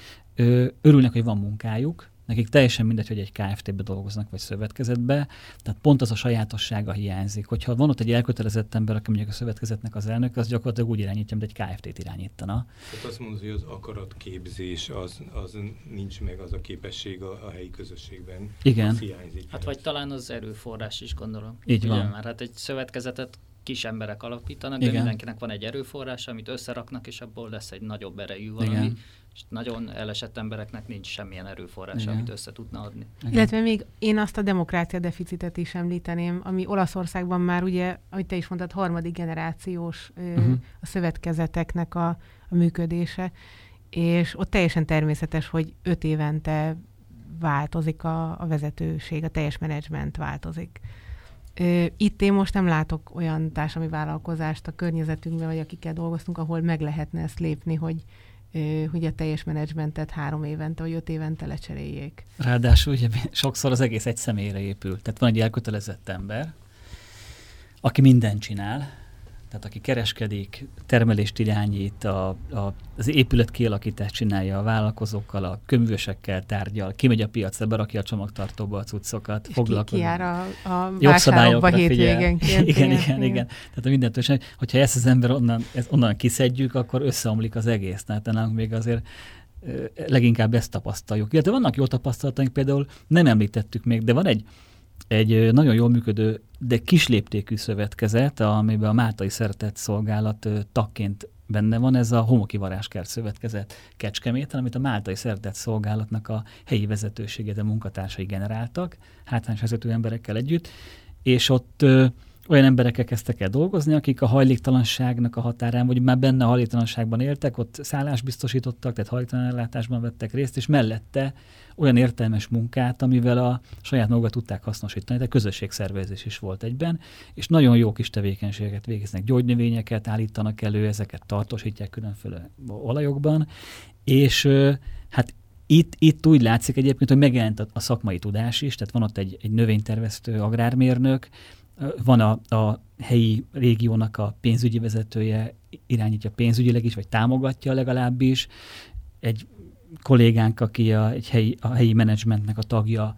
[SPEAKER 3] örülnek, hogy van munkájuk, Nekik teljesen mindegy, hogy egy KFT-be dolgoznak, vagy szövetkezetbe, tehát pont az a sajátossága hiányzik. Hogyha van ott egy elkötelezett ember, aki mondjuk a szövetkezetnek az elnök, az gyakorlatilag úgy irányítja, mint egy KFT-t irányítana.
[SPEAKER 4] Tehát azt mondod, hogy az akaratképzés, az, az nincs meg az a képesség a, a helyi közösségben.
[SPEAKER 3] Igen. Az
[SPEAKER 1] hiányzik. Hát vagy talán az erőforrás is gondolom.
[SPEAKER 3] Így van.
[SPEAKER 1] Mert hát egy szövetkezetet kis emberek alapítanak, Igen. de mindenkinek van egy erőforrása, amit összeraknak, és abból lesz egy nagyobb erejű valami. Igen és nagyon elesett embereknek nincs semmilyen erőforrás, Igen. amit össze tudna adni.
[SPEAKER 5] Igen. Illetve még én azt a demokrácia deficitet is említeném, ami Olaszországban már ugye, ahogy te is mondtad, harmadik generációs uh-huh. a szövetkezeteknek a, a működése, és ott teljesen természetes, hogy öt évente változik a, a vezetőség, a teljes menedzsment változik. Itt én most nem látok olyan társadalmi vállalkozást a környezetünkben, vagy akikkel dolgoztunk, ahol meg lehetne ezt lépni, hogy hogy a teljes menedzsmentet három évente vagy öt évente lecseréljék.
[SPEAKER 3] Ráadásul ugye sokszor az egész egy személyre épül. Tehát van egy elkötelezett ember, aki mindent csinál, tehát aki kereskedik, termelést irányít, a, a, az épület kialakítást csinálja a vállalkozókkal, a köművesekkel tárgyal, kimegy a piacra, berakja a csomagtartóba a cuccokat,
[SPEAKER 5] és foglalkozik. ki, a, a vásárokba hétvégenként. *laughs*
[SPEAKER 3] Igen, igen, igen, igen. Tehát a mindentől, hogyha ezt az ember onnan, ezt onnan kiszedjük, akkor összeomlik az egész. Tehát nálunk még azért leginkább ezt tapasztaljuk. Illetve vannak jó tapasztalataink, például nem említettük még, de van egy egy nagyon jól működő, de kisléptékű szövetkezet, amiben a Máltai Szeretett Szolgálat tagként benne van, ez a Homoki Varáskert Szövetkezet Kecskeméten, amit a Máltai Szeretett Szolgálatnak a helyi vezetősége, de munkatársai generáltak, hátrányos vezető emberekkel együtt, és ott olyan emberekkel kezdtek el dolgozni, akik a hajléktalanságnak a határán, vagy már benne a hajléktalanságban éltek, ott szállást biztosítottak, tehát hajléktalan ellátásban vettek részt, és mellette olyan értelmes munkát, amivel a saját magukat tudták hasznosítani, de közösségszervezés is volt egyben, és nagyon jó kis tevékenységeket végeznek, gyógynövényeket állítanak elő, ezeket tartósítják különféle olajokban, és hát itt, itt úgy látszik egyébként, hogy megjelent a, a szakmai tudás is, tehát van ott egy, egy növénytervesztő agrármérnök, van a, a helyi régiónak a pénzügyi vezetője, irányítja pénzügyileg is, vagy támogatja legalábbis, egy kollégánk, aki a, egy helyi, a helyi menedzsmentnek a tagja,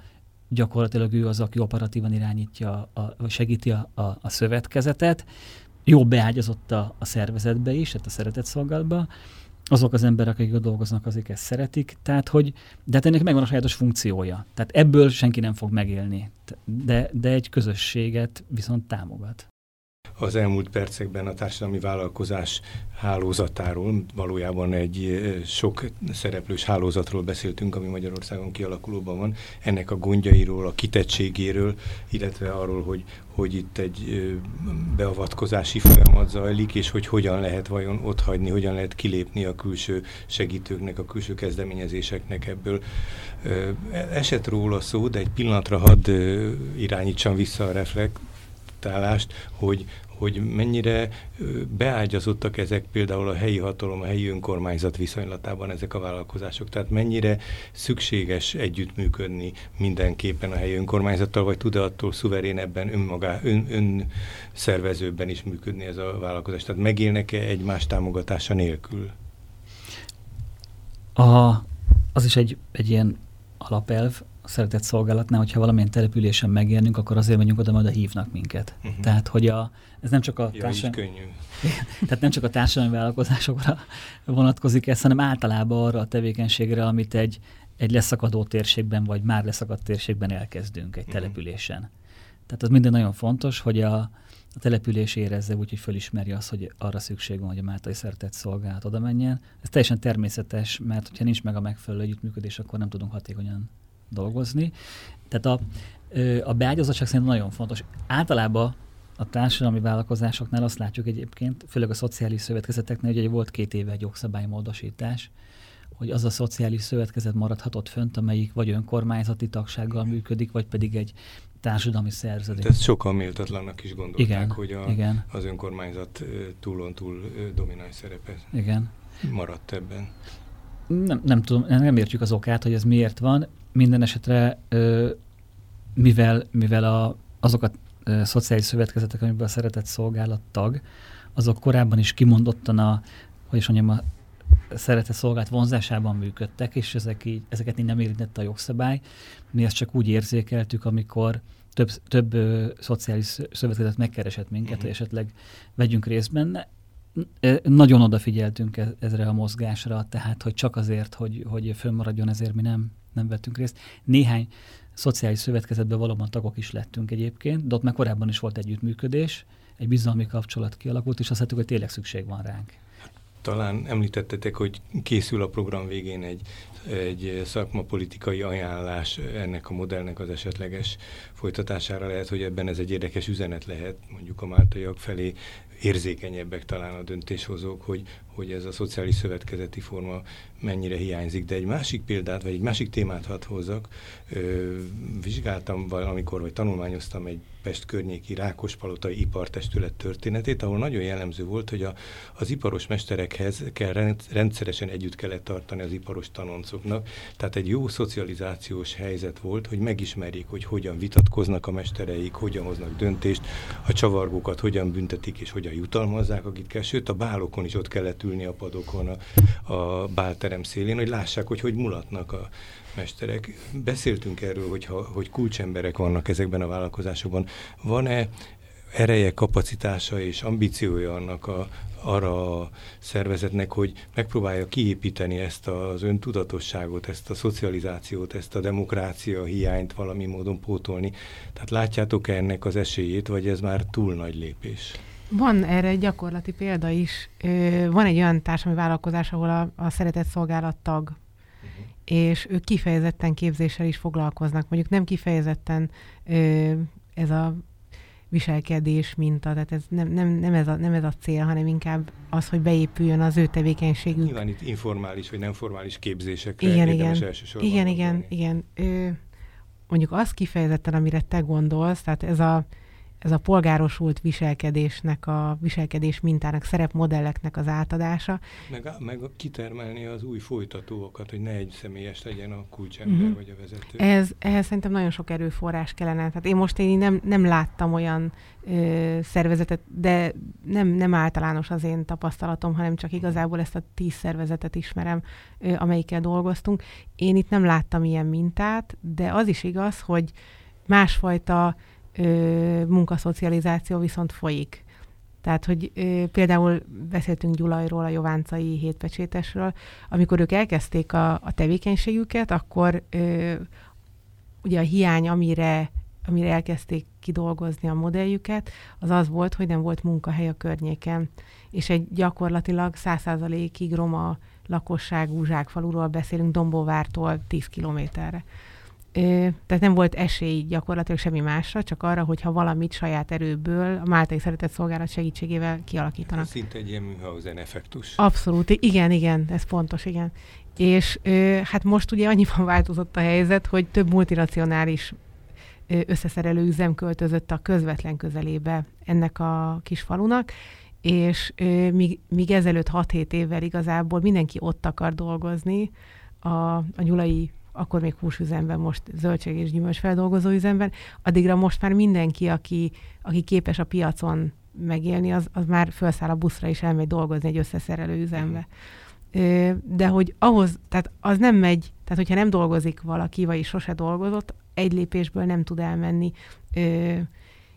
[SPEAKER 3] gyakorlatilag ő az, aki operatívan irányítja, a, vagy segíti a, a, a szövetkezetet, jó beágyazott a, a szervezetbe is, tehát a szeretett szolgálatba, azok az emberek, akik ott dolgoznak, azok ezt szeretik, tehát hogy, de hát ennek megvan a sajátos funkciója. Tehát ebből senki nem fog megélni, de, de egy közösséget viszont támogat
[SPEAKER 4] az elmúlt percekben a társadalmi vállalkozás hálózatáról, valójában egy sok szereplős hálózatról beszéltünk, ami Magyarországon kialakulóban van, ennek a gondjairól, a kitettségéről, illetve arról, hogy, hogy itt egy beavatkozási folyamat zajlik, és hogy hogyan lehet vajon ott hagyni, hogyan lehet kilépni a külső segítőknek, a külső kezdeményezéseknek ebből. Esett róla szó, de egy pillanatra hadd irányítsam vissza a reflektálást, hogy, hogy mennyire beágyazottak ezek például a helyi hatalom, a helyi önkormányzat viszonylatában ezek a vállalkozások. Tehát mennyire szükséges együttműködni mindenképpen a helyi önkormányzattal, vagy tud-e attól szuverén önmagá, ön, önszervezőbben is működni ez a vállalkozás? Tehát megélnek-e egymás támogatása nélkül?
[SPEAKER 3] A, az is egy, egy ilyen alapelv, szeretett szolgálatnál, hogyha valamilyen településen megérnünk, akkor azért megyünk oda, majd hívnak minket. Uh-huh. Tehát, hogy a, ez nem csak a
[SPEAKER 4] ja, társadalmi... könnyű. *laughs*
[SPEAKER 3] Tehát nem csak a társadalmi vállalkozásokra vonatkozik ez, hanem általában arra a tevékenységre, amit egy, egy leszakadó térségben, vagy már leszakadt térségben elkezdünk egy
[SPEAKER 4] Mhm.
[SPEAKER 3] településen. Tehát az minden nagyon fontos, hogy a, a település érezze úgy, hogy fölismerje azt, hogy arra szükség van, hogy a Máltai Szeretett Szolgálat oda menjen. Ez teljesen természetes, mert hogyha nincs meg a megfelelő együttműködés, akkor nem tudunk hatékonyan dolgozni. Tehát a, a beágyazottság szerintem nagyon fontos. Általában a társadalmi vállalkozásoknál azt látjuk egyébként, főleg a szociális szövetkezeteknél, hogy volt két éve egy jogszabálymódosítás, hogy az a szociális szövetkezet maradhatott fönt, amelyik vagy önkormányzati tagsággal működik, vagy pedig egy társadalmi szerződés.
[SPEAKER 4] Ezt sokan méltatlannak is gondolták,
[SPEAKER 3] Igen,
[SPEAKER 4] hogy a,
[SPEAKER 3] igen.
[SPEAKER 4] az önkormányzat túlon túl domináns szerepe
[SPEAKER 3] Igen.
[SPEAKER 4] maradt ebben.
[SPEAKER 3] Nem, nem tudom, nem értjük az okát, hogy ez miért van. Minden esetre, ö, mivel, mivel a, azok a ö, szociális szövetkezetek, amiben a szeretett szolgálat tag, azok korábban is kimondottan a, hogy is mondjam, a szeretett szolgálat vonzásában működtek, és ezek így, ezeket így nem érintette a jogszabály. Mi ezt csak úgy érzékeltük, amikor több, több ö, szociális szövetkezet megkeresett minket,
[SPEAKER 4] Mhm.
[SPEAKER 3] hogy esetleg vegyünk részt benne. Nagyon odafigyeltünk e- ezre a mozgásra, tehát hogy csak azért, hogy, hogy fönnmaradjon, ezért mi nem, nem vettünk részt. Néhány szociális szövetkezetben valóban tagok is lettünk egyébként, de ott már korábban is volt együttműködés, egy bizalmi kapcsolat kialakult, és azt hittük, hogy tényleg szükség van ránk.
[SPEAKER 4] Talán említettetek, hogy készül a program végén egy, egy szakmapolitikai ajánlás ennek a modellnek az esetleges folytatására. Lehet, hogy ebben ez egy érdekes üzenet lehet, mondjuk a máltaiak felé érzékenyebbek talán a döntéshozók, hogy, hogy ez a szociális szövetkezeti forma mennyire hiányzik. De egy másik példát, vagy egy másik témát hadd hozzak. Ö, vizsgáltam valamikor, vagy tanulmányoztam egy Pest környéki Rákospalotai ipartestület történetét, ahol nagyon jellemző volt, hogy a, az iparos mesterekhez kell rend, rendszeresen együtt kellett tartani az iparos tanoncoknak. Tehát egy jó szocializációs helyzet volt, hogy megismerjék, hogy hogyan vitatkoznak a mestereik, hogyan hoznak döntést, a csavargókat hogyan büntetik és hogyan jutalmazzák, akit kell. Sőt, a bálokon is ott kellett ülni a padokon, a, a bálterem szélén, hogy lássák, hogy hogy mulatnak a mesterek. Beszéltünk erről, hogy, ha, hogy kulcsemberek vannak ezekben a vállalkozásokban. Van-e ereje, kapacitása és ambíciója annak a, arra a szervezetnek, hogy megpróbálja kiépíteni ezt az öntudatosságot, ezt a szocializációt, ezt a demokrácia hiányt valami módon pótolni. Tehát látjátok-e ennek az esélyét, vagy ez már túl nagy lépés?
[SPEAKER 5] Van erre egy gyakorlati példa is. Van egy olyan társadalmi vállalkozás, ahol a, a szeretett szolgálat tag, és ők kifejezetten képzéssel is foglalkoznak. Mondjuk nem kifejezetten ez a viselkedés minta, tehát ez nem, nem, nem, ez a, nem ez a cél, hanem inkább az, hogy beépüljön az ő tevékenységük.
[SPEAKER 4] Nyilván itt informális vagy nem formális képzésekre
[SPEAKER 5] Igen, igen.
[SPEAKER 4] elsősorban
[SPEAKER 5] Igen, igen, igen. Ö, mondjuk az kifejezetten, amire te gondolsz, tehát ez a, ez a polgárosult viselkedésnek, a viselkedés mintának, szerepmodelleknek az átadása.
[SPEAKER 4] Meg, meg kitermelni az új folytatókat, hogy ne egy személyes legyen a kulcsember
[SPEAKER 5] Mhm.
[SPEAKER 4] vagy a vezető.
[SPEAKER 5] Ez, ehhez szerintem nagyon sok erőforrás kellene. Tehát én most én nem, nem láttam olyan ö, szervezetet, de nem, nem általános az én tapasztalatom, hanem csak igazából ezt a tíz szervezetet ismerem, ö, amelyikkel dolgoztunk. Én itt nem láttam ilyen mintát, de az is igaz, hogy másfajta ö, munkaszocializáció viszont folyik. Tehát, hogy ö, például beszéltünk Gyulajról, a Jováncai hétpecsétesről, amikor ők elkezdték a, a tevékenységüket, akkor ö, ugye a hiány, amire, amire elkezdték kidolgozni a modelljüket, az az volt, hogy nem volt munkahely a környéken. És egy gyakorlatilag 100%-ig roma lakosságú zsákfaluról beszélünk, Dombóvártól 10 kilométerre. Tehát nem volt esély gyakorlatilag semmi másra, csak arra, hogyha valamit saját erőből a Máltai Szeretett Szolgálat segítségével kialakítanak.
[SPEAKER 4] Ez szinte egy ilyen Münchhausen effektus.
[SPEAKER 5] Abszolút, igen, igen, ez pontos, igen. És hát most ugye annyiban *laughs* változott a helyzet, hogy több multinacionális összeszerelő üzem költözött a közvetlen közelébe ennek a kis falunak, és míg, míg ezelőtt 6-7 évvel igazából mindenki ott akar dolgozni, a, a nyulai akkor még húsüzemben, most zöldség és gyümölcs feldolgozó üzemben, addigra most már mindenki, aki, aki képes a piacon megélni, az, az már felszáll a buszra és elmegy dolgozni egy összeszerelő üzembe. Ö, De hogy ahhoz, tehát az nem megy, tehát hogyha nem dolgozik valaki, vagy sose dolgozott, egy lépésből nem tud elmenni ö,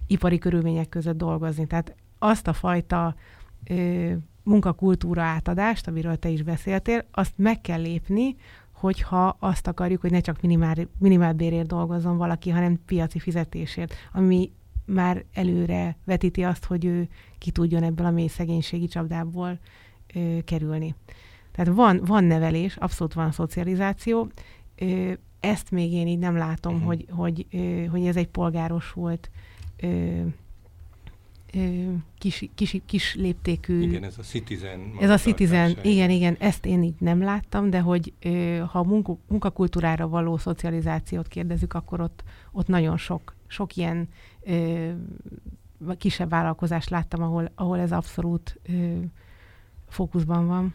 [SPEAKER 5] ipari körülmények között dolgozni. Tehát azt a fajta ö, munkakultúra átadást, amiről te is beszéltél, azt meg kell lépni, hogyha azt akarjuk, hogy ne csak minimál, minimálbérért dolgozzon valaki, hanem piaci fizetésért, ami már előre vetíti azt, hogy ő ki tudjon ebből a mély szegénységi csapdából ö, kerülni. Tehát van, van nevelés, abszolút van szocializáció. Ö, ezt még én így nem látom, uh-huh. hogy, hogy, ö, hogy ez egy polgárosult ö, kis, kis, kis léptékű...
[SPEAKER 4] Igen, ez a Citizen.
[SPEAKER 5] Ez a Citizen, igen, igen, ezt én így nem láttam, de hogy ha a munka, munkakultúrára való szocializációt kérdezzük, akkor ott, ott nagyon sok, sok ilyen kisebb vállalkozást láttam, ahol, ahol ez abszolút fókuszban van.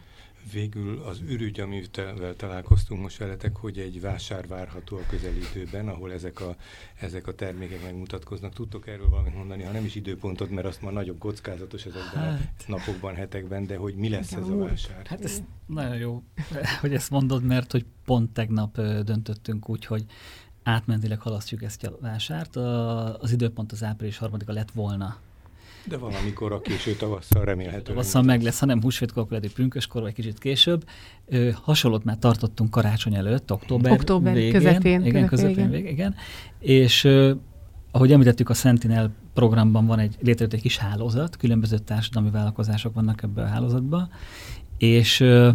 [SPEAKER 4] Végül az ürügy, amivel találkoztunk most veletek, hogy egy vásár várható a közelítőben, ahol ezek a, ezek a termékek megmutatkoznak. Tudtok erről valamit mondani, ha nem is időpontot, mert azt már nagyobb kockázatos ezekben hát, a napokban, hetekben, de hogy mi lesz ez a vásár?
[SPEAKER 3] Hát ez nagyon jó, *laughs* hogy ezt mondod, mert hogy pont tegnap döntöttünk úgy, hogy átmentileg halasztjuk ezt a vásárt. Az időpont az április harmadika lett volna
[SPEAKER 4] de valamikor a késő tavasszal remélhetően.
[SPEAKER 3] Tavasszal meg lesz, hanem húsvétkor, lehet, pünköskor, vagy kicsit később. Ö, hasonlót már tartottunk karácsony előtt, október,
[SPEAKER 5] október
[SPEAKER 3] végén.
[SPEAKER 5] közepén.
[SPEAKER 3] Igen, közepén, igen. Végén, igen. És ö, ahogy említettük, a Sentinel programban van egy, létrejött egy kis hálózat, különböző társadalmi vállalkozások vannak ebben a hálózatban, és ö,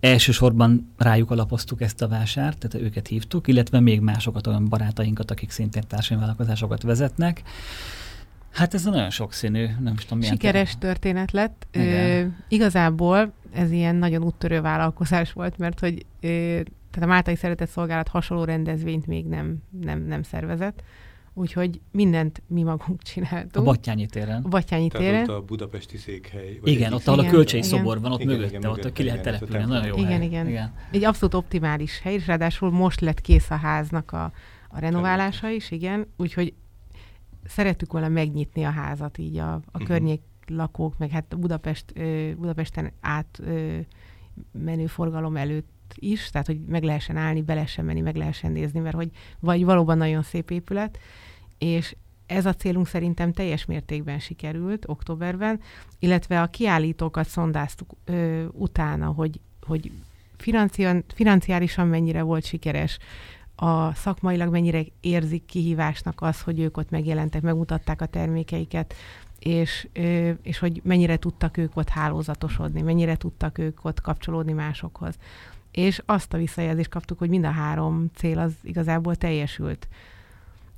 [SPEAKER 3] elsősorban rájuk alapoztuk ezt a vásárt, tehát őket hívtuk, illetve még másokat, olyan barátainkat, akik szintén társadalmi vállalkozásokat vezetnek. Hát ez a nagyon sokszínű, nem tudom milyen.
[SPEAKER 5] Sikeres te... történet lett. Ö, igazából ez ilyen nagyon úttörő vállalkozás volt, mert hogy ö, tehát a Máltai Szeretett Szolgálat hasonló rendezvényt még nem, nem, nem szervezett. Úgyhogy mindent mi magunk csináltunk.
[SPEAKER 3] A Battyányi téren.
[SPEAKER 5] A Battyányi téren.
[SPEAKER 4] ott a budapesti székhely.
[SPEAKER 3] Vagy igen, ott, ahol a kölcsei szobor van, ott igen, mögötte, igen, ott ki lehet települni. Nagyon jó
[SPEAKER 5] igen,
[SPEAKER 3] hely.
[SPEAKER 5] Igen, igen. Egy abszolút optimális hely, és ráadásul most lett kész a háznak a, a renoválása is, igen. Úgyhogy szerettük volna megnyitni a házat így a, a uh-huh. környék lakók, meg hát Budapest, Budapesten át menő forgalom előtt is, tehát hogy meg lehessen állni, be lehessen menni, meg lehessen nézni, mert hogy vagy valóban nagyon szép épület, és ez a célunk szerintem teljes mértékben sikerült októberben, illetve a kiállítókat szondáztuk ö, utána, hogy, hogy financiálisan mennyire volt sikeres, a szakmailag mennyire érzik kihívásnak az, hogy ők ott megjelentek, megmutatták a termékeiket, és, és hogy mennyire tudtak ők ott hálózatosodni, mennyire tudtak ők ott kapcsolódni másokhoz. És azt a visszajelzést kaptuk, hogy mind a három cél az igazából teljesült.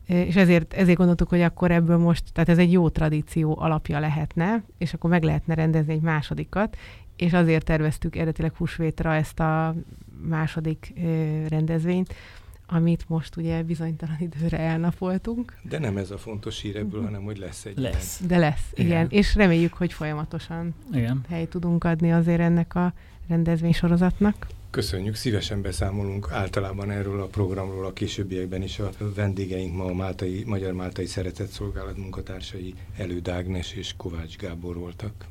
[SPEAKER 5] És ezért, ezért gondoltuk, hogy akkor ebből most, tehát ez egy jó tradíció alapja lehetne, és akkor meg lehetne rendezni egy másodikat, és azért terveztük eredetileg húsvétra ezt a második rendezvényt, amit most ugye bizonytalan időre elnapoltunk.
[SPEAKER 4] De nem ez a fontos hír ebből, hanem hogy lesz egy
[SPEAKER 3] Lesz.
[SPEAKER 5] Ilyen. De lesz, igen. igen. És reméljük, hogy folyamatosan igen. helyt tudunk adni azért ennek a rendezvénysorozatnak.
[SPEAKER 4] Köszönjük, szívesen beszámolunk általában erről a programról a későbbiekben is. A vendégeink ma a Máltai, Magyar Máltai Szeretett Szolgálat munkatársai Elő Dágnes és Kovács Gábor voltak.